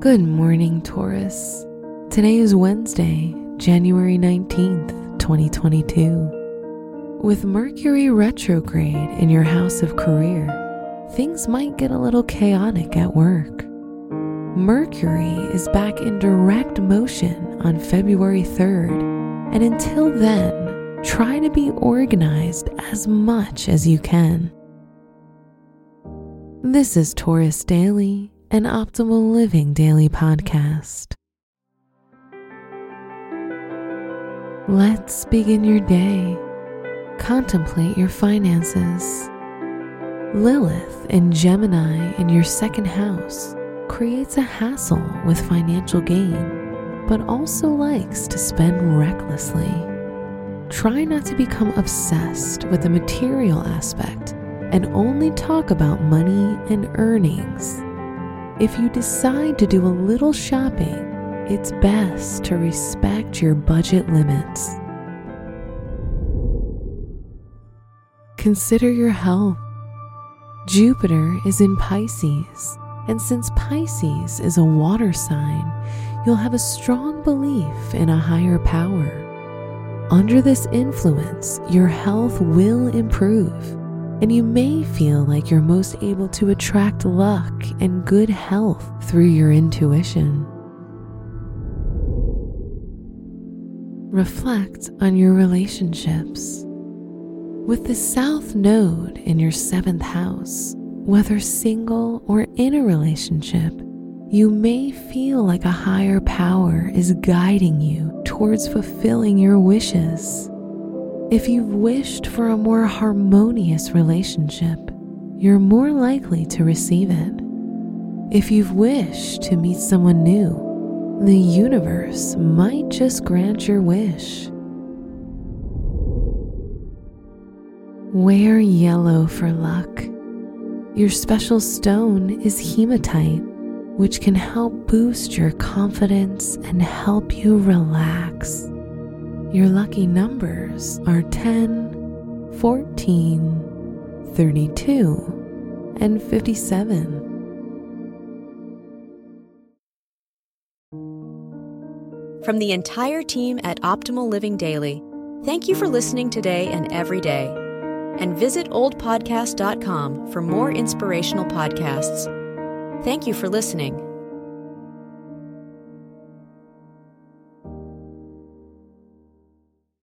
Good morning, Taurus. Today is Wednesday, January 19th, 2022. With Mercury retrograde in your house of career, things might get a little chaotic at work. Mercury is back in direct motion on February 3rd, and until then, try to be organized as much as you can. This is Taurus Daily an optimal living daily podcast. Let's begin your day. Contemplate your finances. Lilith in Gemini in your second house creates a hassle with financial gain, but also likes to spend recklessly. Try not to become obsessed with the material aspect and only talk about money and earnings if you decide to do a little shopping, it's best to respect your budget limits. Consider your health. Jupiter is in Pisces, and since Pisces is a water sign, you'll have a strong belief in a higher power. Under this influence, your health will improve and you may feel like you're most able to attract luck and good health through your intuition. Reflect on your relationships. With the South Node in your seventh house, whether single or in a relationship, you may feel like a higher power is guiding you towards fulfilling your wishes. If you've wished for a more harmonious relationship, you're more likely to receive it. If you've wished to meet someone new, the universe might just grant your wish. Wear yellow for luck. Your special stone is hematite, which can help boost your confidence and help you relax. Your lucky numbers are 10, 14, 32, and 57. From the entire team at Optimal Living Daily, thank you for listening today and every day. And visit oldpodcast.com for more inspirational podcasts. Thank you for listening.